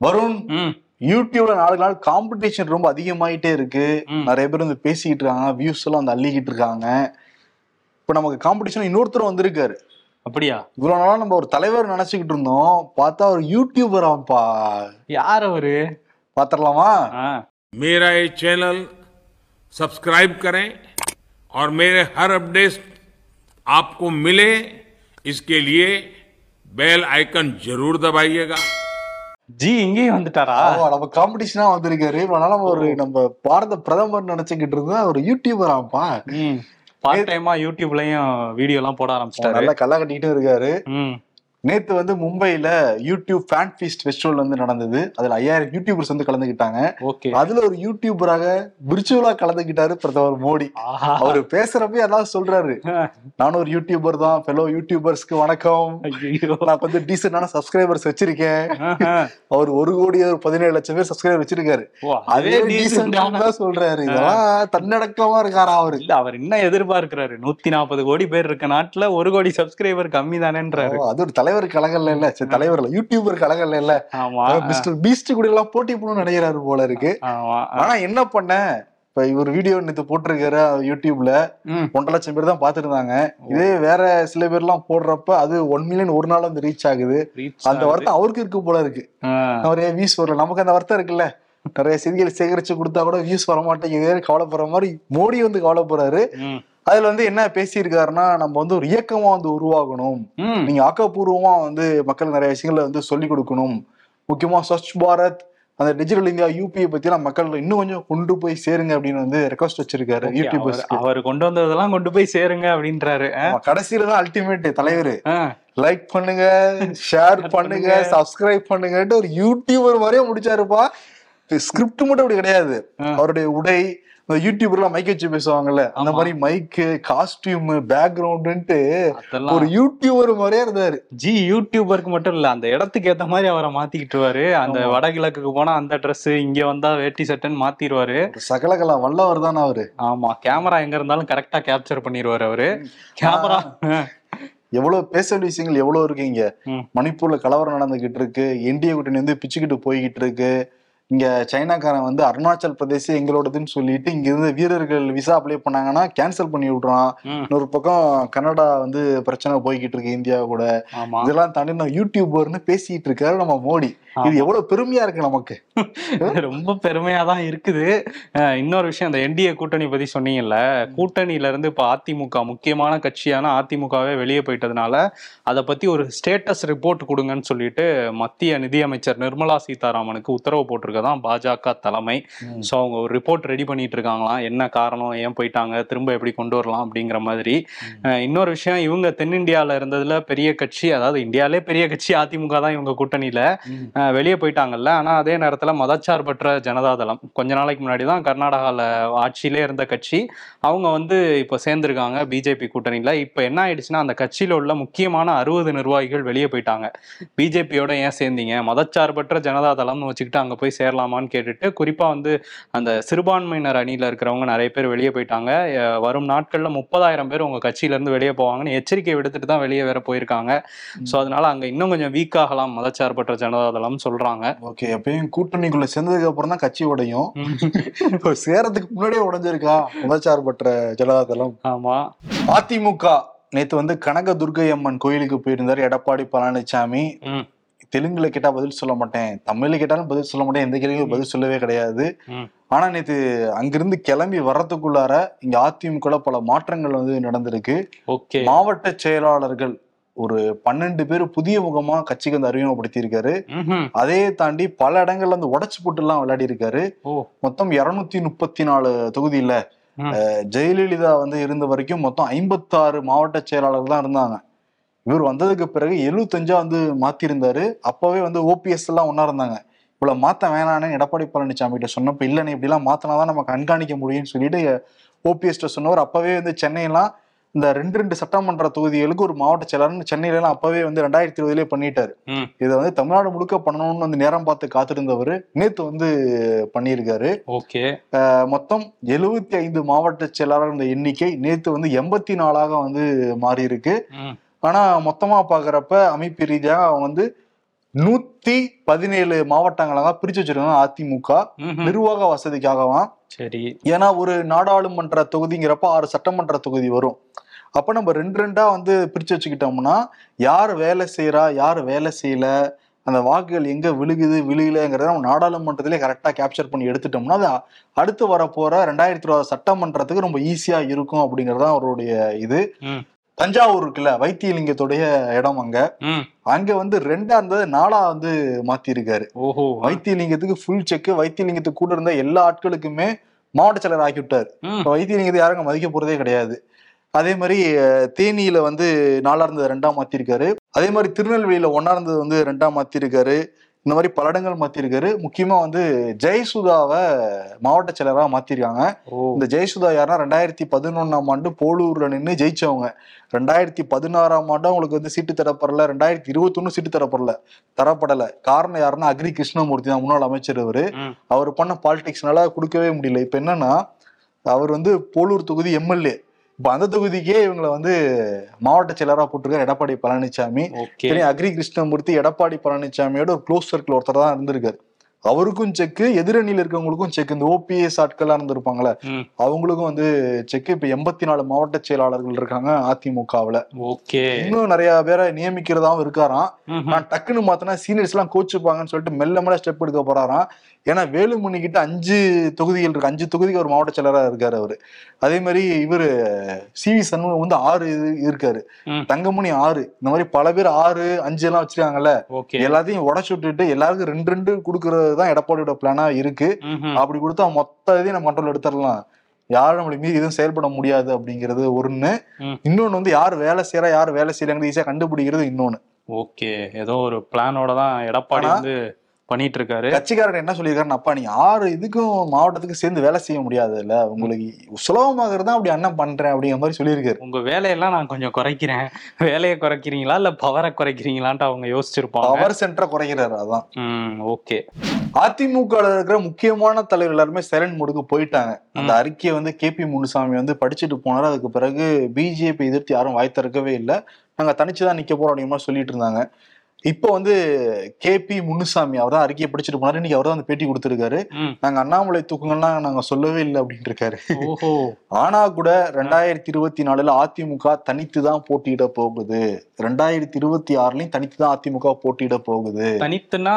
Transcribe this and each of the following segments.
வருண் ம் யூடியூப்ல நாளுக்கு நாள் காம்படிஷன் ரொம்ப அதிகமாயிட்டே இருக்கு ம். நிறைய பேர் வந்து பேசிக்கிட்டு இருக்காங்க வியூஸ் எல்லாம் வந்து அள்ளிக்கிட்டு இருக்காங்க இப்ப நமக்கு காம்படிஷன் இன்னொருத்தர் வந்திருக்காரு அப்படியா இவ்வளவு நாளா நம்ம ஒரு தலைவர் நினைச்சுக்கிட்டு இருந்தோம் பார்த்தா ஒரு யூடியூபர் ஆம்பா யார் அவரு பாத்திரலாமா ஆ, मेरा ये चैनल सब्सक्राइब करें और मेरे हर अपडेट आपको मिले इसके लिए बेल आइकन जरूर दबाइएगा ஜி இங்கேயும் வந்துட்டாரா? நம்ம காம்படிஷனா வந்திருக்காரு. நம்ம ஒரு நம்ம பாரத பிரதமர் நினைச்சுக்கிட்டு இருந்தா ஒரு யூடியூபர் ஆம்பா ம். பார்ட் டைமா யூடியூப்லயும் வீடியோ எல்லாம் போட ஆரம்பிச்சிட்டாரு. நல்லா கல்ல கட்டிட்டு இருக்காரு. நேத்து வந்து மும்பைல யூடியூப் ஃபேன் ஃபீஸ்ட் ஃபெஸ்டிவல் வந்து நடந்தது. அதுல ஐயாயிரம் யூடியூபர்ஸ் வந்து கலந்துக்கிட்டாங்க ஓகே. அதுல ஒரு யூடியூபராக விர்ச்சுவலா கலந்துக்கிட்டாரு பிரதமர் மோடி. அவரு பேசுறப்ப அதான் சொல்றாரு. நானும் ஒரு யூடியூபர் தான். ஃபெலோ யூடியூபர்ஸ்க்கு வணக்கம். நான் கொஞ்சம் டீசென்டான சப்ஸ்கிரைபர்ஸ் வச்சிருக்கேன். அவர் ஒரு கோடி ஒரு பதினேழு லட்சம் பேர் சப்ஸ்கிரைபர் வச்சிருக்காரு. அதே decent தான் சொல்றாரு. இதெல்லாம் தன்னடக்கமா இருக்காரா அவரு? இல்ல அவர் என்ன எதிர்பார்க்கிறாரு. நூத்தி நாற்பது கோடி பேர் இருக்க நாட்டுல ஒரு கோடி சப்ஸ்கிரைபர் கம்மி தானேன்றாரு. அது ஒரு தலைவர் கலகல்ல இல்ல. சரி தலைவர் இல்ல இல்ல. மிஸ்டர் பீஸ்ட் கூட எல்லாம் போட்டி போடணும்னு நினைக்கிறாரு போல இருக்கு. ஆனா என்ன பண்ண? இப்ப இவர் வீடியோ நேத்து போட்டிருக்காரு யூடியூப்ல. ஒன்றரை லட்சம் பேர் தான் பாத்துருந்தாங்க இதே வேற சில பேர் எல்லாம் போடுறப்ப அது ஒன் மில்லியன் ஒரு நாள் வந்து ரீச் ஆகுது. அந்த வருத்தம் அவருக்கு இருக்கு போல இருக்கு. நிறைய வியூஸ் வரல. நமக்கு அந்த வருத்தம் இருக்குல்ல. நிறைய செய்திகள் சேகரிச்சு கொடுத்தா கூட வியூஸ் வர மாட்டேங்குது கவலைப்படுற மாதிரி மோடி வந்து கவலைப்படுறாரு. அதுல வந்து என்ன பேசியிருக்காருன்னா நம்ம வந்து ஒரு இயக்கமா வந்து உருவாகணும். நீங்க ஆக்கப்பூர்வமா வந்து மக்கள் நிறைய விஷயங்களை வந்து சொல்லிக் கொடுக்கணும். முக்கியமா ஸ்வச் பாரத் அந்த டிஜிட்டல் இந்தியா யூபிஐ பத்தி எல்லாம் மக்கள் இன்னும் கொஞ்சம் கொண்டு போய் சேருங்க அப்படின்னு வந்து ரெக்வஸ்ட் வச்சிருக்காரு யூடியூபர்ஸ் அவர் கொண்டு வந்ததெல்லாம் கொண்டு போய் சேருங்க அப்படின்றாரு. கடைசியில தான் அல்டிமேட் தலைவர். லைக் பண்ணுங்க ஷேர் பண்ணுங்க சப்ஸ்கிரைப் பண்ணுங்கன்ட்டு ஒரு யூடியூபர் மாதிரியே முடிச்சாருப்பா. ஸ்கிரிப்ட் மட்டும் அப்படி கிடையாது. அவருடைய உடை யூடியூபர்லாம் மைக் வச்சு பேசுவாங்கல்ல அந்த. மாதிரி மைக்கு காஸ்டியூம் பேக்ரவுண்டுன்ட்டு ஒரு யூடியூபர் மாதிரியே இருந்தாரு. ஜி யூடியூபருக்கு மட்டும் இல்ல அந்த இடத்துக்கு ஏத்த மாதிரி அவரை மாத்திக்கிட்டுருவாரு அந்த வடகிழக்குக்கு போனா அந்த Dress இங்க வந்தா வேட்டி சட்டைன்னு மாத்திடுவாரு சகலகலா வல்லவர் தான் அவரு. ஆமா கேமரா எங்க இருந்தாலும் கரெக்டா கேப்சர் பண்ணிடுவாரு அவரு. கேமரா எவ்வளவு பேச வேண்டிய விஷயங்கள் எவ்வளவு இருக்கு இங்க. மணிப்பூர்ல கலவரம் நடந்துகிட்டு இருக்கு இந்திய கூட்டணி வந்து பிச்சுக்கிட்டு போய்கிட்டு இருக்கு. இங்க சைனாக்காரன் வந்து அருணாச்சல் பிரதேச எங்களோடதுன்னு சொல்லிட்டு இங்க இருந்து வீரர்கள் விசா அப்ளை பண்ணாங்கன்னா கேன்சல் பண்ணி விடுறான் இன்னொரு பக்கம் கனடா வந்து பிரச்சனை போய்கிட்டு இருக்கு இந்தியா கூட. இதெல்லாம் தாண்டி நான் யூடியூபர்னு பேசிட்டு இருக்காரு நம்ம மோடி. இது எவ்வளவு பெருமையா இருக்கு நமக்கு. ரொம்ப பெருமையா தான் இருக்குது இன்னொரு விஷயம் அந்த என்டிஏ கூட்டணி பத்தி சொன்னீங்கல்ல கூட்டணியில இருந்து இப்ப அதிமுக முக்கியமான கட்சியான அதிமுகவே வெளியே போயிட்டதுனால அதை பத்தி ஒரு ஸ்டேட்டஸ் ரிப்போர்ட் கொடுங்கன்னு சொல்லிட்டு மத்திய நிதியமைச்சர் நிர்மலா சீதாராமனுக்கு உத்தரவு போட்டிருக்கதான் பாஜக தலைமை. ஸோ அவங்க ஒரு ரிப்போர்ட் ரெடி பண்ணிட்டு இருக்காங்களாம் என்ன காரணம்? ஏன் போயிட்டாங்க? திரும்ப எப்படி கொண்டு வரலாம்? அப்படிங்கிற மாதிரி. இன்னொரு விஷயம் இவங்க தென்னிந்தியால இருந்ததுல பெரிய கட்சி அதாவது இந்தியாலே பெரிய கட்சி அதிமுக தான் இவங்க கூட்டணியில வெளியே போயிட்டாங்கல்ல. ஆனா அதே நேரத்துல மதச்சார்பற்ற ஜனதாதளம். கொஞ்ச நாளைக்கு முன்னாடி தான் கர்நாடகால ஆட்சியிலே இருந்த கட்சி. அவங்க வந்து இப்போ சேர்ந்திருக்காங்க பிஜேபி கூட்டணியில. இப்போ என்ன ஆயிடுச்சுன்னா அந்த கட்சியில உள்ள முக்கியமான அறுபது நிர்வாகிகள் வெளியே போயிட்டாங்க. பிஜேபியோட ஏன் சேர்ந்தீங்க? மதச்சார்பற்ற ஜனதாதளம்னு வச்சுக்கிட்டு அங்க போய் சேரலாமான்னு கேட்டுட்டு குறிப்பா வந்து அந்த சிறுபான்மையினர் அணியில இருக்கிறவங்க நிறைய பேர் வெளியே போயிட்டாங்க. வரும் நாட்கள்ல முப்பதாயிரம் பேர் உங்க கட்சியில இருந்து வெளியே போவாங்கன்னு எச்சரிக்கை விடுத்துட்டு தான் வெளியே வேற போயிருக்காங்க. ஸோ அதனால அங்க இன்னும் கொஞ்சம் வீக் ஆகலாம் மதச்சார்பற்ற ஜனதாதளம் சொல்றாங்க. ஓகே எப்பயும் கூட்டணிக்குள்ள சேர்ந்ததுக்கு அப்புறம் தான் கட்சி உடையும். இப்போ சேரத்துக்கு முன்னாடியே உடைஞ்சிருக்கா மதச்சார்பற்ற ஜனதாதளம்? ஆமா. அதிமுக நேத்து வந்து கனக துர்க்கை அம்மன் கோயிலுக்கு போயிருந்தாரு எடப்பாடி பழனிசாமி தெலுங்குல கேட்டா பதில் சொல்ல மாட்டேன். தமிழ்ல கேட்டாலும் பதில் சொல்ல மாட்டேன். எந்த கேள்விக்கும் பதில் சொல்லவே கிடையாது. ஆனா நேத்து அங்கிருந்து கிளம்பி வர்றதுக்குள்ளார இங்க அதிமுக பல மாற்றங்கள் வந்து நடந்திருக்கு. மாவட்ட செயலாளர்கள் ஒரு பன்னெண்டு பேர் புதிய முகமா கட்சிக்கு வந்து அறிமுகப்படுத்தி இருக்காரு. அதே தாண்டி பல இடங்கள்ல வந்து உடைச்சு போட்டு எல்லாம் விளையாடி இருக்காரு மொத்தம் இருநூத்தி முப்பத்தி நாலு தொகுதியில ஜெயலலிதா வந்து இருந்த வரைக்கும் மொத்தம் ஐம்பத்தாறு மாவட்ட செயலாளர்கள் தான் இருந்தாங்க. இவர் வந்ததுக்கு பிறகு எழுபத்தஞ்சா வந்து மாத்திருந்தாரு. அப்பவே வந்து ஓபிஎஸ் எல்லாம் ஒன்னா இருந்தாங்க. இவ்வளவு மாத்த வேணான்னு எடப்பாடி பழனிசாமி கிட்ட சொன்னப்ப இல்லைன்னு இப்படி எல்லாம் மாத்தினாதான் நம்ம கண்காணிக்க முடியும்னு சொல்லிட்டு ஓபிஎஸ் சொன்னவர். அப்பவே வந்து சென்னையெல்லாம் இந்த ரெண்டு ரெண்டு சட்டமன்ற தொகுதிகளுக்கு ஒரு மாவட்ட செயலாளர் சென்னையில எல்லாம் அப்பவே வந்து ரெண்டாயிரத்தி இருபதுலயே பண்ணிட்டாரு. இதை வந்து தமிழ்நாடு முழுக்க பண்ணணும்னு வந்து நேரம் பார்த்து காத்திருந்தவர். நேத்து வந்து பண்ணியிருக்காரு. ஓகே. மொத்தம் எழுபத்தி ஐந்து மாவட்ட செயலாளர் எண்ணிக்கை நேத்து வந்து எண்பத்தி நாலாக வந்து மாறி இருக்கு ஆனா மொத்தமா பாக்குறப்ப அமைப்பு ரீதியாக அவங்க வந்து நூத்தி பதினேழு மாவட்டங்களாக பிரிச்சு வச்சிருக்காங்க அதிமுக. நிர்வாக வசதிக்காகவும் சரி. ஏன்னா ஒரு நாடாளுமன்ற தொகுதிங்கிறப்ப ஆறு சட்டமன்ற தொகுதி வரும். அப்ப நம்ம ரெண்டு ரெண்டா வந்து பிரிச்சு வச்சுக்கிட்டோம்னா யார் வேலை செய்யறா யார் வேலை செய்யல அந்த வாக்குகள் எங்க விழுகுது விழுகலைங்கிறத நம்ம நாடாளுமன்றத்திலே கரெக்டா கேப்சர் பண்ணி எடுத்துட்டோம்னா அது அடுத்து வரப்போற ரெண்டாயிரத்தி இருபது சட்டமன்றத்துக்கு ரொம்ப ஈஸியா இருக்கும் அப்படிங்கறது தான் அவருடைய இது. தஞ்சாவூர் இருக்குல்ல வைத்தியலிங்கத்துடைய இடம் அங்க. அங்க வந்து ரெண்டா இருந்தது நாளா வந்து மாத்தி இருக்காரு ஓஹோ. வைத்தியலிங்கத்துக்கு ஃபுல் செக் வைத்தியலிங்கத்துக்கு கூட இருந்த எல்லா ஆட்களுக்குமே மாவட்ட செயலர் ஆக்கி விட்டாரு வைத்தியலிங்கத்தை யாரும் அங்க மதிக்க போறதே கிடையாது. அதே மாதிரி தேனியில வந்து நாலா இருந்தது ரெண்டா மாத்திருக்காரு. அதே மாதிரி திருநெல்வேலியில ஒன்னா இருந்தது வந்து ரெண்டா மாத்திருக்காரு. இந்த மாதிரி பல இடங்கள் மாத்திருக்காரு. முக்கியமா வந்து ஜெயசுதாவை மாவட்ட செயலரா மாத்திருக்காங்க. இந்த ஜெயசுதா யாருன்னா ரெண்டாயிரத்தி பதினொன்னாம் ஆண்டு போலூர்ல நின்று ஜெயிச்சவங்க. ரெண்டாயிரத்தி பதினாறாம் ஆண்டு அவங்களுக்கு வந்து சீட்டு தரப்படல. ரெண்டாயிரத்தி இருபத்தொன்னு சீட்டு தரப்படல. தரப்படல. காரணம் யாருன்னா அக்ரி கிருஷ்ணமூர்த்தி தான் முன்னாள் அமைச்சர் அவரு. அவர் பண்ண பாலிடிக்ஸ்னால கொடுக்கவே முடியல. இப்ப என்னன்னா அவர் வந்து போலூர் தொகுதி எம்எல்ஏ. இப்ப அந்த தொகுதிக்கே இவங்களை வந்து மாவட்ட செயலரா போட்டிருக்காரு எடப்பாடி பழனிசாமி அக்ரி கிருஷ்ணமூர்த்தி எடப்பாடி பழனிசாமியோட ஒரு க்ளோஸ் சர்க்கிள் ஒருத்தர் தான் இருந்திருக்காரு. அவருக்கும் செக்கு எதிரணியில் இருக்கவங்களுக்கும் செக் இந்த ஓபிஎஸ் ஆட்களா இருந்திருப்பாங்களே அவங்களுக்கும் வந்து செக் இப்ப எண்பத்தி நாலு மாவட்ட செயலாளர்கள் இருக்காங்க அதிமுகவுல. ஓகே. இன்னும் நிறைய பேரை நியமிக்கிறதாவும் இருக்காராம். நான் டக்குன்னு மாத்தினா சீனியர்ஸ் எல்லாம் கோச்சுப்பாங்கன்னு சொல்லிட்டு மெல்ல மெல்ல ஸ்டெப் எடுக்க போறாராம். ஏன்னா வேலுமணி கிட்ட அஞ்சு தொகுதிகள் இருக்கு. அஞ்சு தொகுதிக்கு ஒரு மாவட்ட செயலரா இருக்காரு அவரு. அதே மாதிரி இவரு சி வி சண்முகம் வந்து ஆறு இருக்காரு. தங்கமணி ஆறு. இந்த மாதிரி பல பேர் ஆறு அஞ்சு எல்லாம் வச்சிருக்காங்கல்ல. எல்லாத்தையும் உடச்சு விட்டுட்டு எல்லாருக்கும் ரெண்டு ரெண்டு கொடுக்கறது தான் எடப்பாடியோட பிளானா இருக்கு. அப்படி கொடுத்தா மொத்த இதையும் நம்ம கண்ட்ரோல் எடுத்துடலாம். யாரும் நம்மளுக்கு மீறி எதுவும் செயல்பட முடியாது அப்படிங்கிறது ஒண்ணு. ம். இன்னொன்னு வந்து யார் வேலை செய்யறா யார் வேலை செய்யறாங்கிறது ஈஸியா கண்டுபிடிக்கிறது இன்னொன்னு. ஓகே. ஏதோ ஒரு பிளானோட தான் எடப்பாடி வந்து பண்ணிட்டு இருக்காரு கட்சிக்காரன் என்ன சொல்லியிருக்காருன்னு அப்பா நீ ஆறு இதுக்கும் மாவட்டத்துக்கு சேர்ந்து வேலை செய்ய முடியாது இல்ல உங்களுக்கு சுலபமாகிறது அப்படி அண்ணன் பண்றேன் அப்படிங்கிற மாதிரி சொல்லியிருக்காரு. உங்க வேலையெல்லாம் நான் கொஞ்சம் குறைக்கிறேன். வேலையை குறைக்கிறீங்களா? இல்ல பவரை குறைக்கிறீங்களான்ட்டு அவங்க யோசிச்சிருப்பாங்க. பவர் சென்டரை குறைக்கிறாரு அதான். ஓகே. அதிமுக இருக்கிற முக்கியமான தலைவர் எல்லாருமே சைலண்ட் மோடுக்கு போயிட்டாங்க. அந்த அறிக்கையை வந்து கே பி முனுசாமி வந்து படிச்சுட்டு போனாரு. அதுக்கு பிறகு பிஜேபி எதிர்த்து யாரும் வாய் திறக்கவே இல்லை. நாங்க தனிச்சுதான் நிக்க போறோம் அப்படிங்கிற மாதிரி சொல்லிட்டு இருந்தாங்க. இப்போ வந்து கே பி முனுசாமி அவர் தான் அறிக்கையை படிச்சுட்டு போனாரு. இன்னைக்கு அவர் தான் அந்த பேட்டி கொடுத்திருக்காரு. நாங்க அண்ணாமலை தூக்குங்கள்லாம் நாங்க சொல்லவே இல்லை அப்படின்ட்டு இருக்காரு ஆனா கூட ரெண்டாயிரத்தி இருபத்தி நாலுல அதிமுக தனித்து தான் போட்டியிட போகுது. ரெண்டாயிரத்தி இருபத்தி ஆறுலயும் தனித்து தான் அதிமுக போட்டியிட போகுது. தனித்துனா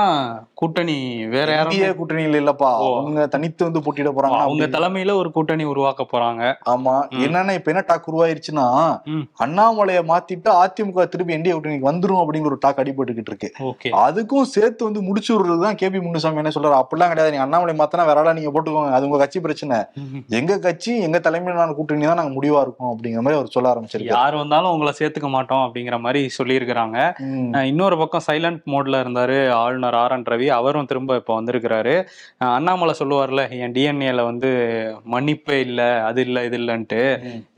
கூட்டணி வேற யாரும் கூட்டணியில் இல்லப்பா. அவங்க தனித்து வந்து போட்டியிட போறாங்க அவங்க தலைமையில ஒரு கூட்டணி உருவாக்க போறாங்க. ஆமா. என்னன்னா இப்ப என்ன டாக் உருவாயிருச்சுன்னா. அண்ணாமலையை மாத்திட்டு அதிமுக திருப்பி என்டிஏ கூட்டணிக்கு வந்துரும் அப்படிங்கிற ஒரு டாக் அடிபட்டுக்கிட்டு இருக்கு அதுக்கும் சேர்த்து வந்து முடிச்சு விடுறது தான் கேபி முனுசாமி என்ன சொல்றாரு? அப்படிலாம் கிடையாது. நீங்க அண்ணாமலை மாத்தினா வேற நீங்க போட்டுக்கோங்க. அது உங்க கட்சி பிரச்சனை. எங்க கட்சி எங்க தலைமையிலான கூட்டணி தான் நாங்க முடிவா இருக்கும் அப்படிங்கிற மாதிரி அவர் சொல்ல ஆரம்பிச்சிருக்காரு. யார் வந்தாலும் உங்களை சேர்த்துக்க மாட்டோம் அப்படிங்கிற மாதிரி சொல்லியிருக்கிறாங்க. இன்னொரு பக்கம் சைலண்ட் மோட்ல இருந்தாரு ஆளுநர் ஆர் என் ரவி. அவரும் திரும்ப இப்போ வந்திருக்கிறாரு. அண்ணாமலை சொல்லுவார்ல என் டிஎன்ஏல வந்து மன்னிப்பே இல்லை அது இல்லை இது இல்லைன்ட்டு.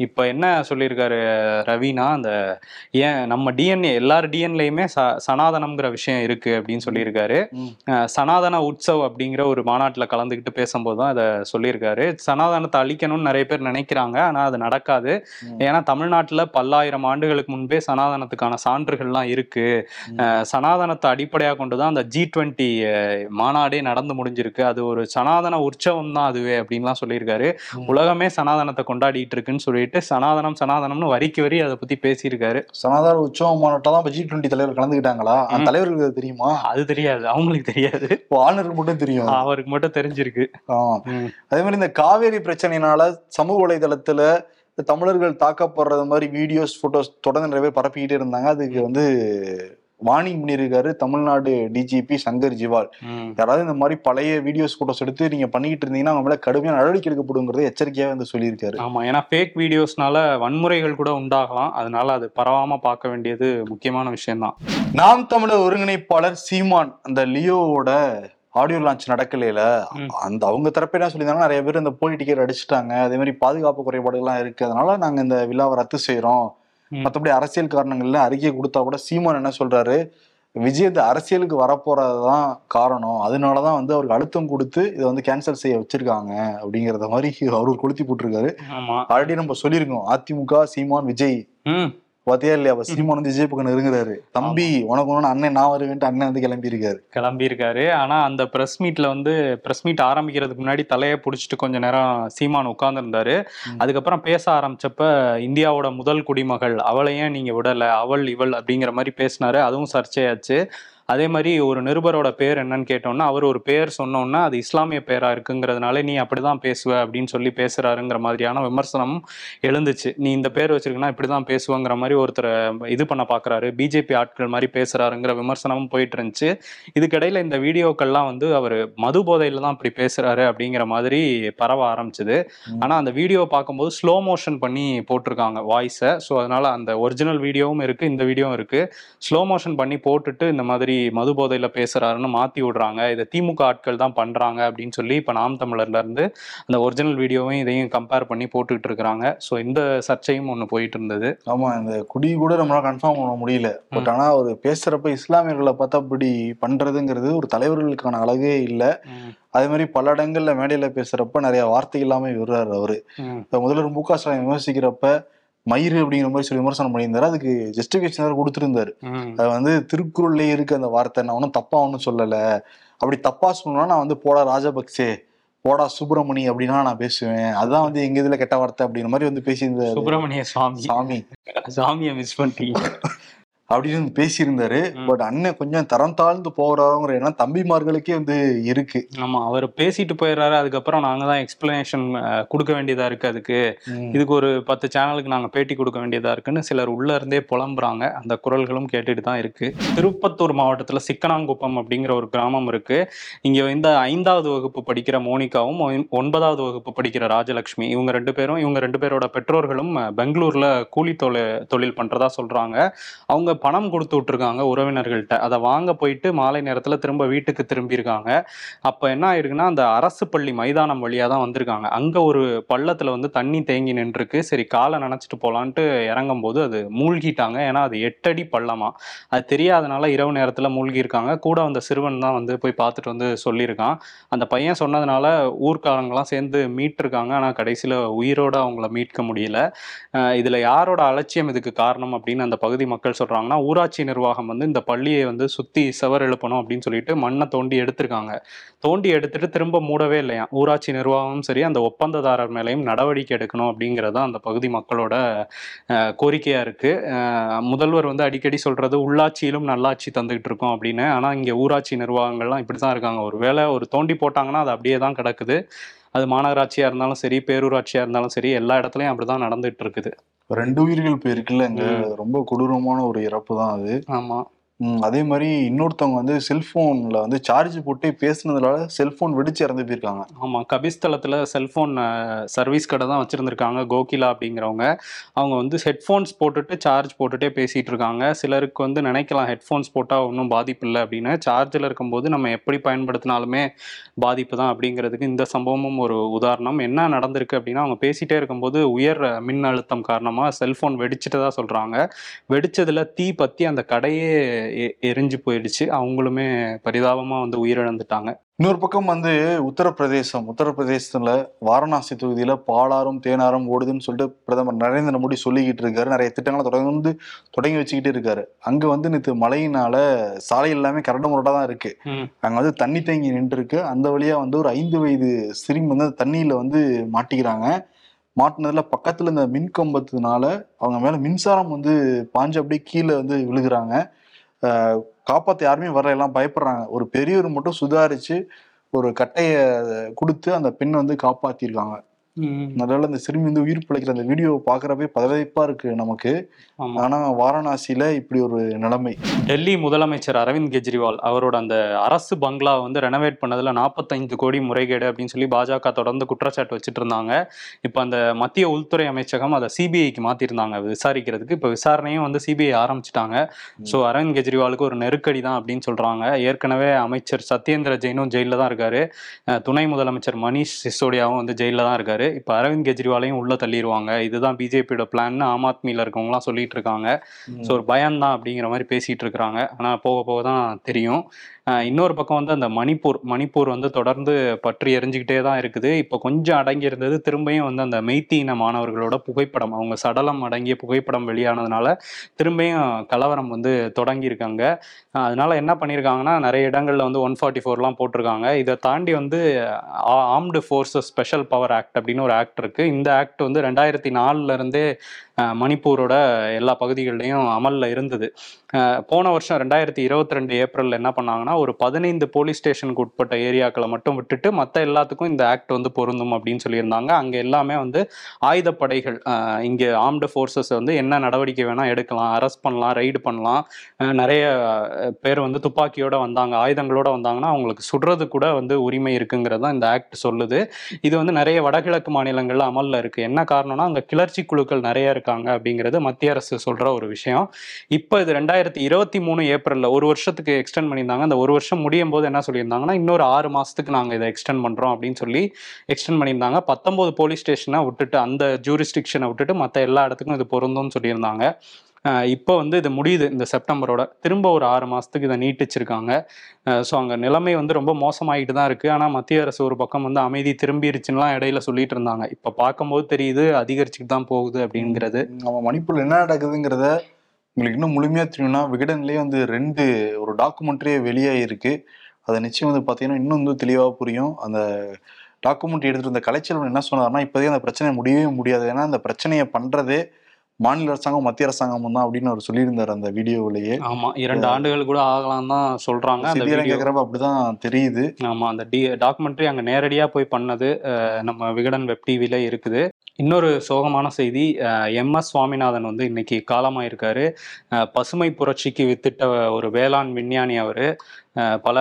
இப்போ என்ன சொல்லியிருக்காரு ரவினா அந்த ஏன் நம்ம டிஎன்ஏ எல்லார் டிஎன்லேயுமே ச சனாதனம்ங்கிற விஷயம் இருக்கு அப்படின்னு சொல்லியிருக்காரு. சனாதன உற்சவ் அப்படிங்கிற ஒரு மாநாட்டில் கலந்துக்கிட்டு பேசும்போது தான் அதை சொல்லியிருக்காரு. சனாதனத்தை அழிக்கணும்னு நிறைய பேர் நினைக்கிறாங்க ஆனால் அது நடக்காது. ஏன்னா தமிழ்நாட்டில் பல்லாயிரம் ஆண்டுகளுக்கு முன்பே சனாதனத்துக்கான சான்றுகள்லாம் இருக்கு. சனாதனத்தை அடிப்படையாக கொண்டு தான் அந்த ஜி டுவெண்ட்டி மாநாடே நடந்து முடிஞ்சிருக்கு. அது ஒரு சனாதன உற்சவம் தான் அதுவே அப்படின்லாம் சொல்லியிருக்காரு. உலகமே சனாதனத்தை கொண்டாடிட்டு இருக்குன்னு சொல்லிட்டு சனாதனம் சனாதனம்னு வரிக்கு வரி அதை பத்தி பேசியிருக்காரு. சனாதன உற்சவம் மாநாட்டம் தான் ஜி டுவெண்ட்டி தலைவர் கலந்துக்கிட்டாங்களா? அந்த ம். தலைவருக்கு அது தெரியுமா? அது தெரியாது. அவங்களுக்கு தெரியாது. ஆளுநருக்கு மட்டும் தெரியும். அவருக்கு மட்டும் தெரிஞ்சிருக்கு. அதே மாதிரி இந்த காவேரி பிரச்சனையினால சமூக வலைதளத்துல தமிழர்கள் தாக்கப்படுறது மாதிரி வீடியோஸ் போட்டோஸ் தொடர்ந்து நிறைய பேர் பரப்பிக்கிட்டே இருந்தாங்க. அதுக்கு வந்து வார்னிங் பண்ணியிருக்காரு தமிழ்நாடு டிஜிபி சங்கர் ஜிவால். யாராவது இந்த மாதிரி பழைய வீடியோஸ் போட்டோஸ் எடுத்து நீங்க பண்ணிக்கிட்டு இருந்தீங்கன்னா அவங்க மேல கடுமையான நடவடிக்கை எடுக்கப்படுங்கிறத எச்சரிக்கையா வந்து சொல்லியிருக்காரு ஆமா ஏன்னா ஃபேக் வீடியோஸ்னால வன்முறைகள் கூட உண்டாகலாம் அதனால அது பரவாம பார்க்க வேண்டியது முக்கியமான விஷயம்தான் நாம் தமிழர் ஒருங்கிணைப்பாளர் சீமான் அந்த லியோவோட ஆடியோ லான்ச் நடக்கலையில. அந்த அவங்க தரப்பு என்ன சொல்லியிருந்தாங்கன்னா நிறைய பேர் இந்த போலி டிக்கெட் அடிச்சுட்டாங்க அதே மாதிரி பாதுகாப்பு குறைபாடுகள்லாம் இருக்கு அதனால நாங்க இந்த விழாவை ரத்து செய்யறோம். மற்றபடி அரசியல் காரணங்கள்ல அறிக்கை கொடுத்தா கூட சீமான் என்ன சொல்றாரு? விஜய் இந்த அரசியலுக்கு வரப்போறதுதான் காரணம். அதனாலதான் வந்து அவருக்கு அழுத்தம் கொடுத்து இதை வந்து கேன்சல் செய்ய வச்சிருக்காங்க அப்படிங்கறத மாதிரி அவரு கொளுத்தி போட்டிருக்காரு. ஆல்ரெடி நம்ம சொல்லியிருக்கோம். அதிமுக சீமான் விஜய். பாத்தியா இல்லையா? அப்ப சீமான் வந்து விஜய் பக்கம் நெருங்குறாரு. தம்பி உனக்கு ஒண்ணு அண்ணன் நான் வருவேன்ட்டு அண்ணன் வந்து கிளம்பி இருக்காரு கிளம்பியிருக்காரு. ஆனா அந்த பிரஸ் மீட்ல வந்து பிரஸ் மீட் ஆரம்பிக்கிறதுக்கு முன்னாடி தலையை பிடிச்சிட்டு கொஞ்ச நேரம் சீமான் உட்கார்ந்துருந்தாரு. அதுக்கப்புறம் பேச ஆரம்பிச்சப்ப இந்தியாவோட முதல் குடிமகள் அவளை ஏன் நீங்க விடல அவள் இவள் அப்படிங்கிற மாதிரி பேசினாரு. அதுவும் சர்ச்சையாச்சு. அதே மாதிரி ஒரு நிருபரோட பேர் என்னன்னு கேட்டோம்னா அவர் ஒரு பேர் சொன்னோன்னா அது இஸ்லாமிய பேரா இருக்குங்கிறதுனால நீ அப்படிதான் பேசுவ அப்படின்னு சொல்லி பேசுறாருங்கிற மாதிரியான விமர்சனமும் எழுந்துச்சு. நீ இந்த பேர் வச்சிருக்கனா இப்படிதான் பேசுவங்கிற மாதிரி ஒருத்தர் இது பண்ண பாக்குறாரு. பிஜேபி ஆட்கள் மாதிரி பேசுறாருங்கிற விமர்சனமும் போயிட்டு இருந்துச்சு இதுக்கிடையில இந்த வீடியோக்கள்லாம் வந்து அவர் மது போதையில தான் இப்படி பேசுறாரு அப்படிங்கிற மாதிரி பரவ ஆரம்பிச்சது. ஆனா அந்த வீடியோ பார்க்கும்போது ஸ்லோ மோஷன் பண்ணி போட்டிருக்காங்க வாய்ஸை ஸோ அதனால அந்த ஒரிஜினல் வீடியோவும் இருக்கு இந்த வீடியோவும் இருக்கு. ஸ்லோ மோஷன் பண்ணி போட்டுட்டு இந்த மாதிரி மது போதையில பேசுறாருன்னு மாத்தி விடுறாங்க. இதை திமுக ஆட்கள் தான் பண்றாங்க அப்படின்னு சொல்லி இப்ப நாம் தமிழர்ல இருந்து அந்த ஒரிஜினல் வீடியோவையும் இதையும் கம்பேர் பண்ணி போட்டுக்கிட்டு இருக்கிறாங்க. ஸோ இந்த சர்ச்சையும் ஒன்று போயிட்டு இருந்தது. ஆமா இந்த குடி கூட நம்மளால கன்ஃபார்ம் பண்ண முடியல. பட் ஆனா அவர் பேசுறப்ப இஸ்லாமியர்களை பார்த்தா அப்படி பண்றதுங்கிறது ஒரு தலைவர்களுக்கான அழகே இல்ல. அதே மாதிரி பல இடங்கள்ல மேடையில பேசுறப்ப நிறைய வார்த்தை இல்லாம விடுறாரு அவரு. முதல்வர் மு க ஸ்டாலின் விமர்சிக்கிறப்ப மயிறு அப்படிங்கிற மாதிரி சொல்லி விமர்சனம் பண்ணியிருந்தாரு. அதுக்கு ஜஸ்டிபிகேஷன் வேற கொடுத்திருந்தாரு. அது வந்து திருக்குறள்லயே இருக்கு அந்த வார்த்தை. நான் ஒன்றும் தப்பா ஒன்றும் சொல்லல. அப்படி தப்பா சொன்னா நான் வந்து போடா ராஜபக்சே போடா சுப்பிரமணி அப்படின்னா நான் பேசுவேன். அதான் வந்து எங்க இதுல கெட்ட வார்த்தை அப்படிங்கிற மாதிரி வந்து பேசியிருந்தாரு. சுப்பிரமணிய சுவாமி. சாமி சாமியை மிஸ் பண்ணிட்டீங்க. அப்படின்னு பேசியிருந்தாரு. பட் அண்ணன் கொஞ்சம் தரம் தாழ்ந்து போகிறாங்கிற எண்ணம் தம்பிமார்களுக்கே வந்து இருக்கு. ஆமா அவர் பேசிட்டு போயிடுறாரு. அதுக்கப்புறம் நாங்க தான் எக்ஸ்பிளனேஷன் கொடுக்க வேண்டியதா இருக்கு அதுக்கு. இதுக்கு ஒரு பத்து சேனலுக்கு நாங்க பேட்டி கொடுக்க வேண்டியதா இருக்குன்னு சிலர் உள்ள இருந்தே புலம்புறாங்க. அந்த குரல்களும் கேட்டுட்டு தான் இருக்கு. திருப்பத்தூர் மாவட்டத்துல சிக்கனாங்குப்பம் அப்படிங்கிற ஒரு கிராமம் இருக்கு. இங்க இந்த ஐந்தாவது வகுப்பு படிக்கிற மோனிகாவும் ஒன்- ஒன்பதாவது வகுப்பு படிக்கிற ராஜலட்சுமி இவங்க ரெண்டு பேரும் இவங்க ரெண்டு பேரோட பெற்றோர்களும் பெங்களூர்ல கூலி தொழில் தொழில் பண்றதா சொல்றாங்க. அவங்க பணம் கொடுத்து விட்ருக்காங்க உறவினர்கள்ட்ட. அதை வாங்க போயிட்டு மாலை நேரத்தில் திரும்ப வீட்டுக்கு திரும்பியிருக்காங்க. அப்போ என்ன ஆயிருக்குன்னா அந்த அரசு பள்ளி மைதானம் வழியாக தான் வந்திருக்காங்க. அங்கே ஒரு பள்ளத்தில் வந்து தண்ணி தேங்கி நின்றுருக்கு. சரி காலை நினச்சிட்டு போகலான்ட்டு இறங்கும் போது அது மூழ்கிட்டாங்க. ஏன்னா அது எட்டடி பள்ளமா. அது தெரியாதனால இரவு நேரத்தில் மூழ்கியிருக்காங்க. கூட வந்த சிறுவன் தான் வந்து போய் பார்த்துட்டு வந்து சொல்லியிருக்கான். அந்த பையன் சொன்னதுனால ஊர்க்காரங்களாம் சேர்ந்து மீட்டிருக்காங்க. ஆனால் கடைசியில் உயிரோட அவங்கள மீட்க முடியல. இதில் யாரோட அலட்சியம் இதுக்கு காரணம் அப்படின்னு அந்த பகுதி மக்கள் சொல்றாங்கன்னா ஊராட்சி நிர்வாகம் வந்து இந்த பள்ளியை வந்து சுத்தி செவர் எழுப்பணும் அப்படின்னு சொல்லிட்டு மண்ணை தோண்டி எடுத்திருக்காங்க. தோண்டி எடுத்துட்டு திரும்ப மூடவே இல்லையா ஊராட்சி நிர்வாகமும் சரி அந்த ஒப்பந்ததாரர் மேலேயும் நடவடிக்கை எடுக்கணும் அப்படிங்கிறது தான் அந்த பகுதி மக்களோட கோரிக்கையாக கோரிக்கையா இருக்கு. முதல்வர் வந்து அடிக்கடி சொல்றது உள்ளாட்சியிலும் நல்லாட்சி தந்துகிட்டு இருக்கோம் அப்படின்னு. ஆனா இங்க ஊராட்சி நிர்வாகங்கள்லாம் இப்படி தான் இருக்காங்க. ஒரு வேளை ஒரு தோண்டி போட்டாங்கன்னா அது அப்படியே தான் கிடக்குது. அது மாநகராட்சியா இருந்தாலும் சரி பேரூராட்சியா இருந்தாலும் சரி எல்லா இடத்துலயும் அப்படிதான் நடந்துட்டு இருக்குது. ரெண்டு உயிர்கள் போயிருக்குல்ல இங்க ரொம்ப கொடூரமான ஒரு இறப்பு தான் அது. ஆமா. அதே மாதிரி இன்னொருத்தவங்க வந்து செல்போன்ல வந்து சார்ஜ் போட்டு பேசுனதுனால செல்போன் வெடிச்சு இறந்து போயிருக்காங்க. ஆமா கபிஸ்தலத்துல செல்போன் சர்வீஸ் கடை தான் வச்சிருந்திருக்காங்க கோகிலா அப்படிங்கிறவங்க. அவங்க வந்து ஹெட்ஃபோன்ஸ் போட்டுட்டு சார்ஜ் போட்டுட்டே பேசிட்டு இருக்காங்க. சிலருக்கு வந்து நினைக்கலாம் ஹெட்ஃபோன்ஸ் போட்டா ஒன்றும் பாதிப்பு இல்லை அப்படின்னு. சார்ஜில் இருக்கும்போது நம்ம எப்படி பயன்படுத்தினாலுமே பாதிப்பு தான் அப்படிங்கிறதுக்கு இந்த சம்பவமும் ஒரு உதாரணம். என்ன நடந்திருக்கு அப்படின்னா அவங்க பேசிட்டே இருக்கும்போது உயர் மின் அழுத்தம் காரணமாக செல்போன் வெடிச்சிட்டு தான் சொல்கிறாங்க வெடித்ததில் தீ பற்றி அந்த கடையே எரிஞ்சு போயிடுச்சு. அவங்களுமே பரிதாபமா வந்து உயிரிழந்துட்டாங்க. இன்னொரு பக்கம் வந்து உத்தரப்பிரதேசம். உத்தரப்பிரதேசத்துல வாரணாசி தொகுதியில பாலாறும் தேனாரும் ஓடுதுன்னு சொல்லிட்டு பிரதமர் நரேந்திர மோடி சொல்லிக்கிட்டு இருக்காரு. நிறைய திட்டங்களை தொடர்ந்து தொடங்கி வச்சுக்கிட்டு இருக்காரு. அங்க வந்து நேற்று மழையினால சாலை எல்லாமே கரடு முரடா தான் இருக்கு. அங்க வந்து தண்ணி தேங்கி நின்று இருக்கு அந்த வழியா வந்து ஒரு ஐந்து வயது சிறுமி வந்து தண்ணியில வந்து மாட்டிக்கிறாங்க. மாட்டினதுல பக்கத்துல இந்த மின் கம்பத்துனால அவங்க மேல மின்சாரம் வந்து பாஞ்சு அப்படியே கீழே வந்து விழுகுறாங்க. காப்பாற்ற யாருமே வர எல்லாம் பயப்படுறாங்க. ஒரு பெரியவர் மட்டும் சுதாரிச்சு ஒரு கட்டையை கொடுத்து அந்த பெண் வந்து காப்பாத்திருக்காங்க. அதனால அந்த சிறுமி வந்து உயிர் பிழைக்கிற அந்த வீடியோ பாக்குறப்பே பதவிப்பா இருக்கு நமக்கு. ஆமா. ஆனா வாரணாசியில இப்படி ஒரு நிலைமை. டெல்லி முதலமைச்சர் அரவிந்த் கெஜ்ரிவால் அவரோட அந்த அரசு பங்களா வந்து ரெனோவேட் பண்ணதுல நாற்பத்தைந்து கோடி முறைகேடு அப்படின்னு சொல்லி பாஜக தொடர்ந்து குற்றச்சாட்டு வச்சுட்டு இருந்தாங்க. இப்போ அந்த மத்திய உள்துறை அமைச்சகம் அதை சிபிஐக்கு மாத்திருந்தாங்க விசாரிக்கிறதுக்கு. இப்போ விசாரணையும் வந்து சிபிஐ ஆரம்பிச்சிட்டாங்க. ஸோ அரவிந்த் கெஜ்ரிவாலுக்கு ஒரு நெருக்கடி தான் அப்படின்னு சொல்றாங்க. ஏற்கனவே அமைச்சர் சத்யேந்திர ஜெயினும் ஜெயிலில் தான் இருக்காரு. துணை முதலமைச்சர் மணிஷ் சிசோடியாவும் வந்து ஜெயிலில் தான் இருக்காரு. இப்போ அரவிந்த் கெஜ்ரிவாலையும் உள்ள தள்ளிடுவாங்க இதுதான் பிஜேபியோட பிளான்னு ஆம் ஆத்மியில் இருக்கவங்களாம் சொல்லிட்டு இருக்காங்க ஸோ ஒரு பயம்தான் அப்படிங்கிற மாதிரி பேசிட்டு இருக்கிறாங்க ஆனால் போக போக தான் தெரியும். இன்னொரு பக்கம் வந்து அந்த மணிப்பூர் மணிப்பூர் வந்து தொடர்ந்து பற்றி எரிஞ்சுக்கிட்டே தான் இருக்குது. இப்போ கொஞ்சம் அடங்கி இருந்தது திரும்பியும் வந்து அந்த மெய்த்தி இன மாணவர்களோட புகைப்படம் அவங்க சடலம் அடங்கிய புகைப்படம் வெளியானதுனால திரும்பியும் கலவரம் வந்து தொடங்கியிருக்காங்க. அதனால என்ன பண்ணியிருக்காங்கன்னா நிறைய இடங்கள்ல வந்து ஒன் ஃபார்ட்டி ஃபோர்லாம் போட்டிருக்காங்க. இதை தாண்டி வந்து armed forces special power act அப்படின்னு ஒரு ஆக்ட் இருக்கு. இந்த ஆக்ட் வந்து ரெண்டாயிரத்தி நாலுல இருந்தே மணிப்பூரோட எல்லா பகுதிகள்லையும் அமலில் இருந்தது. போன வருஷம் ரெண்டாயிரத்தி இருபத்தி ரெண்டு ஏப்ரலில் என்ன பண்ணாங்கன்னா ஒரு பதினைந்து போலீஸ் ஸ்டேஷனுக்கு உட்பட்ட ஏரியாக்களை மட்டும் விட்டுட்டு மற்ற எல்லாத்துக்கும் இந்த ஆக்ட் வந்து பொருந்தும் அப்படின்னு சொல்லியிருந்தாங்க. அங்கே எல்லாமே வந்து ஆயுதப்படைகள் இங்கே ஆர்ம்டு ஃபோர்ஸஸ் வந்து என்ன நடவடிக்கை வேணால் எடுக்கலாம் அரெஸ்ட் பண்ணலாம் ரைடு பண்ணலாம். நிறைய பேர் வந்து துப்பாக்கியோட வந்தாங்க ஆயுதங்களோட வந்தாங்கன்னா அவங்களுக்கு சுடுறது கூட வந்து உரிமை இருக்குங்கிறதா இந்த ஆக்ட் சொல்லுது. இது வந்து நிறைய வடகிழக்கு மாநிலங்களில் அமலில் இருக்குது என்ன காரணம்னா அங்கே கிளர்ச்சி குழுக்கள் நிறைய இருக்காங்க அப்படிங்கிறது மத்திய அரசு சொல்ற ஒரு விஷயம். இப்போ இது ரெண்டாயிரத்தி இருபத்தி மூணு ஏப்ரல்ல ஒரு வருஷத்துக்கு எக்ஸ்டெண்ட் பண்ணியிருந்தாங்க. அந்த ஒரு வருஷம் முடியும் போது என்ன சொல்லியிருந்தாங்கன்னா இன்னொரு ஆறு மாசத்துக்கு நாங்கள் இதை எக்ஸ்டெண்ட் பண்றோம் அப்படின்னு சொல்லி எக்ஸ்டெண்ட் பண்ணியிருந்தாங்க. பத்தொன்பது போலீஸ் ஸ்டேஷனை விட்டுட்டு அந்த ஜூரிஸ்டிக்ஷனை விட்டுட்டு மற்ற எல்லா இடத்துக்கும் இது பொருந்தும்னு சொல்லியிருந்தாங்க. இப்போ வந்து இது முடியுது இந்த செப்டம்பரோட. திரும்ப ஒரு ஆறு மாதத்துக்கு இதை நீட்டிச்சிருக்காங்க. ஸோ அங்கே நிலைமை வந்து ரொம்ப மோசமாகிட்டு தான் இருக்குது ஆனால் மத்திய அரசு ஒரு பக்கம் வந்து அமைதி திரும்பிருச்சுன்னுலாம் இடையில சொல்லிட்டு இருந்தாங்க. இப்போ பார்க்கும்போது தெரியுது அதிகரிச்சுட்டு தான் போகுது அப்படிங்கிறது. நம்ம மணிப்பூர்ல என்ன நடக்குதுங்கிறத உங்களுக்கு இன்னும் முழுமையாக தெரியும்னா விகடன்லேயே வந்து ரெண்டு ஒரு டாக்குமெண்ட்ரியே வெளியாகிருக்கு அதை நிச்சயம் வந்து பார்த்தீங்கன்னா இன்னும் வந்து தெளிவாக புரியும். அந்த டாக்குமெண்ட் எடுத்துகிட்டு இருந்த கலைச்செல்வன் என்ன சொன்னார்னா இப்போதே அந்த பிரச்சனை முடியவே முடியாது. ஏன்னா அந்த பிரச்சனையை பண்ணுறதே மாநில அரசாங்கம் மத்திய அரசாங்கம் தான் அப்படின்னு அவர் சொல்லியிருந்தார் அந்த வீடியோவிலேயே. ஆமா இரண்டு ஆண்டுகள் கூட ஆகலாம் தான் சொல்றாங்க கேட்குறப்ப அப்படிதான் தெரியுது. ஆமா அந்த டி டாக்குமெண்ட்ரி அங்க நேரடியா போய் பண்ணது நம்ம விகடன் வெப் டிவில இருக்குது. இன்னொரு சோகமான செய்தி எம். எஸ். சுவாமிநாதன் வந்து இன்னைக்கு காலமாயிருக்காரு. பசுமை புரட்சிக்கு வித்திட்ட ஒரு வேளாண் விஞ்ஞானி அவர். பல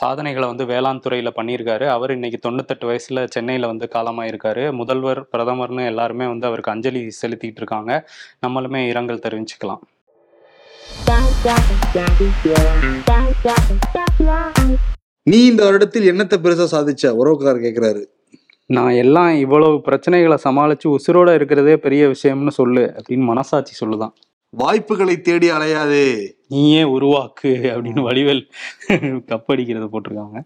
சாதனைகளை வந்து வேளாண் துறையில் பண்ணியிருக்காரு. அவர் இன்னைக்கு தொண்ணூத்தெட்டு வயசுல சென்னையில் வந்து காலமாயிருக்காரு. முதல்வர் பிரதமர்னு எல்லாருமே வந்து அவருக்கு அஞ்சலி செலுத்திட்டு இருக்காங்க நம்மளுமே இரங்கல் தெரிவிச்சுக்கலாம். நீ இந்த வருடத்தில் என்னத்தை பெருசா சாதிச்ச? உறவுக்காரர் கேட்கிறாரு நான் எல்லாம் இவ்வளவு பிரச்சனைகளை சமாளிச்சு உசுரோட இருக்கிறதே பெரிய விஷயம்னு சொல்லு அப்படின்னு மனசாட்சி சொல்லுதான். வாய்ப்புகளை தேடி அலையாதே. நீயே உருவாக்கு அப்படின்னு வடிவேல் கப்படிக்கிறது போட்டிருக்காங்க.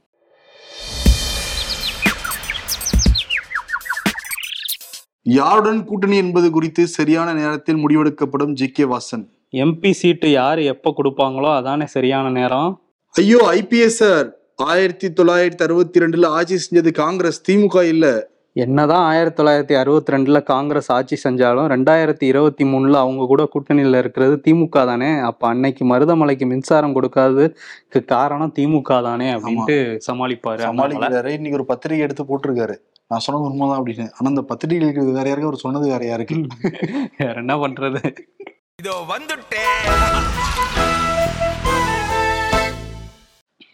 யாருடன் கூட்டணி என்பது குறித்து சரியான நேரத்தில் முடிவெடுக்கப்படும் G K Vasan. MP seat யார் எப்போ கொடுப்பாங்களோ அதானே சரியான நேரம். ஐயோ ஐபிஎஸ் சார். ஆயிரத்தி தொள்ளாயிரத்தி அறுபத்தி ரெண்டுல ஆட்சி செஞ்சது காங்கிரஸ் திமுக இல்ல. என்னதான் ஆயிரத்தி தொள்ளாயிரத்தி அறுபத்தி ரெண்டுல காங்கிரஸ் ஆட்சி செஞ்சாலும் ரெண்டாயிரத்தி இருபத்தி மூணுல அவங்க கூட கூட்டணியில இருக்கிறது திமுக தானே. அப்ப அன்னைக்கு மருதமலைக்கு மின்சாரம் கொடுக்காததுக்கு காரணம் திமுக தானே அப்படின்ட்டு சமாளிப்பாரு. சமாளிக்கிறாரு இன்னைக்கு ஒரு பத்திரிகை எடுத்து போட்டிருக்காரு. நான் சொன்னது உண்மைதான் அப்படின்னு. ஆனா அந்த பத்திரிகை இருக்கிறது வேற யாருக்கு அவர் சொன்னது வேற யாருக்கு. வேற என்ன பண்றது? இதோ வந்துட்டேன்.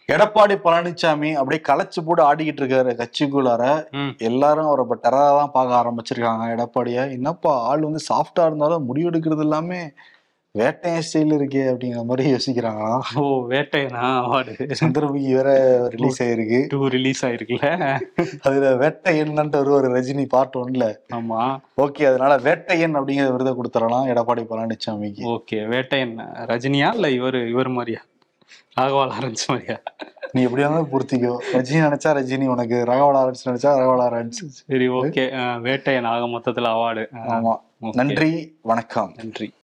எடப்பாடி பழனிசாமி அப்படியே களைச்சு போட்டு ஆடிக்கிட்டு இருக்காரு கட்சிக்குள்ளார. எல்லாரும் அவரை இப்ப டெரரா தான் பார்க்க ஆரம்பிச்சிருக்காங்க எடப்பாடிய. என்னப்பா ஆள் வந்து சாஃப்டா இருந்தாலும் முடிவெடுக்கிறது எல்லாமே வேட்டையன் ஸ்டைல் இருக்கே அப்படிங்கிற மாதிரி யோசிக்கிறாங்களாம் ஓ வேட்டையனா அவார்டு. சந்திரமுகி வேற ரிலீஸ் ஆயிருக்கு. டூ ரிலீஸ் ஆயிருக்குல்ல. அதுல வேட்டையன்னுட்டு வருவாரு ரஜினி பார்ட் ஒன்ல ஆமா. ஓகே அதனால வேட்டையன் அப்படிங்கிற விருதை கொடுத்துடலாம் எடப்பாடி பழனிசாமிக்கு. ஓகே வேட்டையன் ரஜினியா இல்ல இவர் இவர் மாதிரியா? ராகவா லாரன்ஸ் மாதிரியா? நீ எப்படி இருந்தாலும் பூர்த்திக்கோ. ரஜினி நினைச்சா ரஜினி உனக்கு ராகவா லாரன்ஸ் நினைச்சா ராகவா லாரன்ஸ். சரி ஓகே வேட்டையன் ஆக மொத்தத்துல அவார்டு. ஆமா. நன்றி வணக்கம். நன்றி.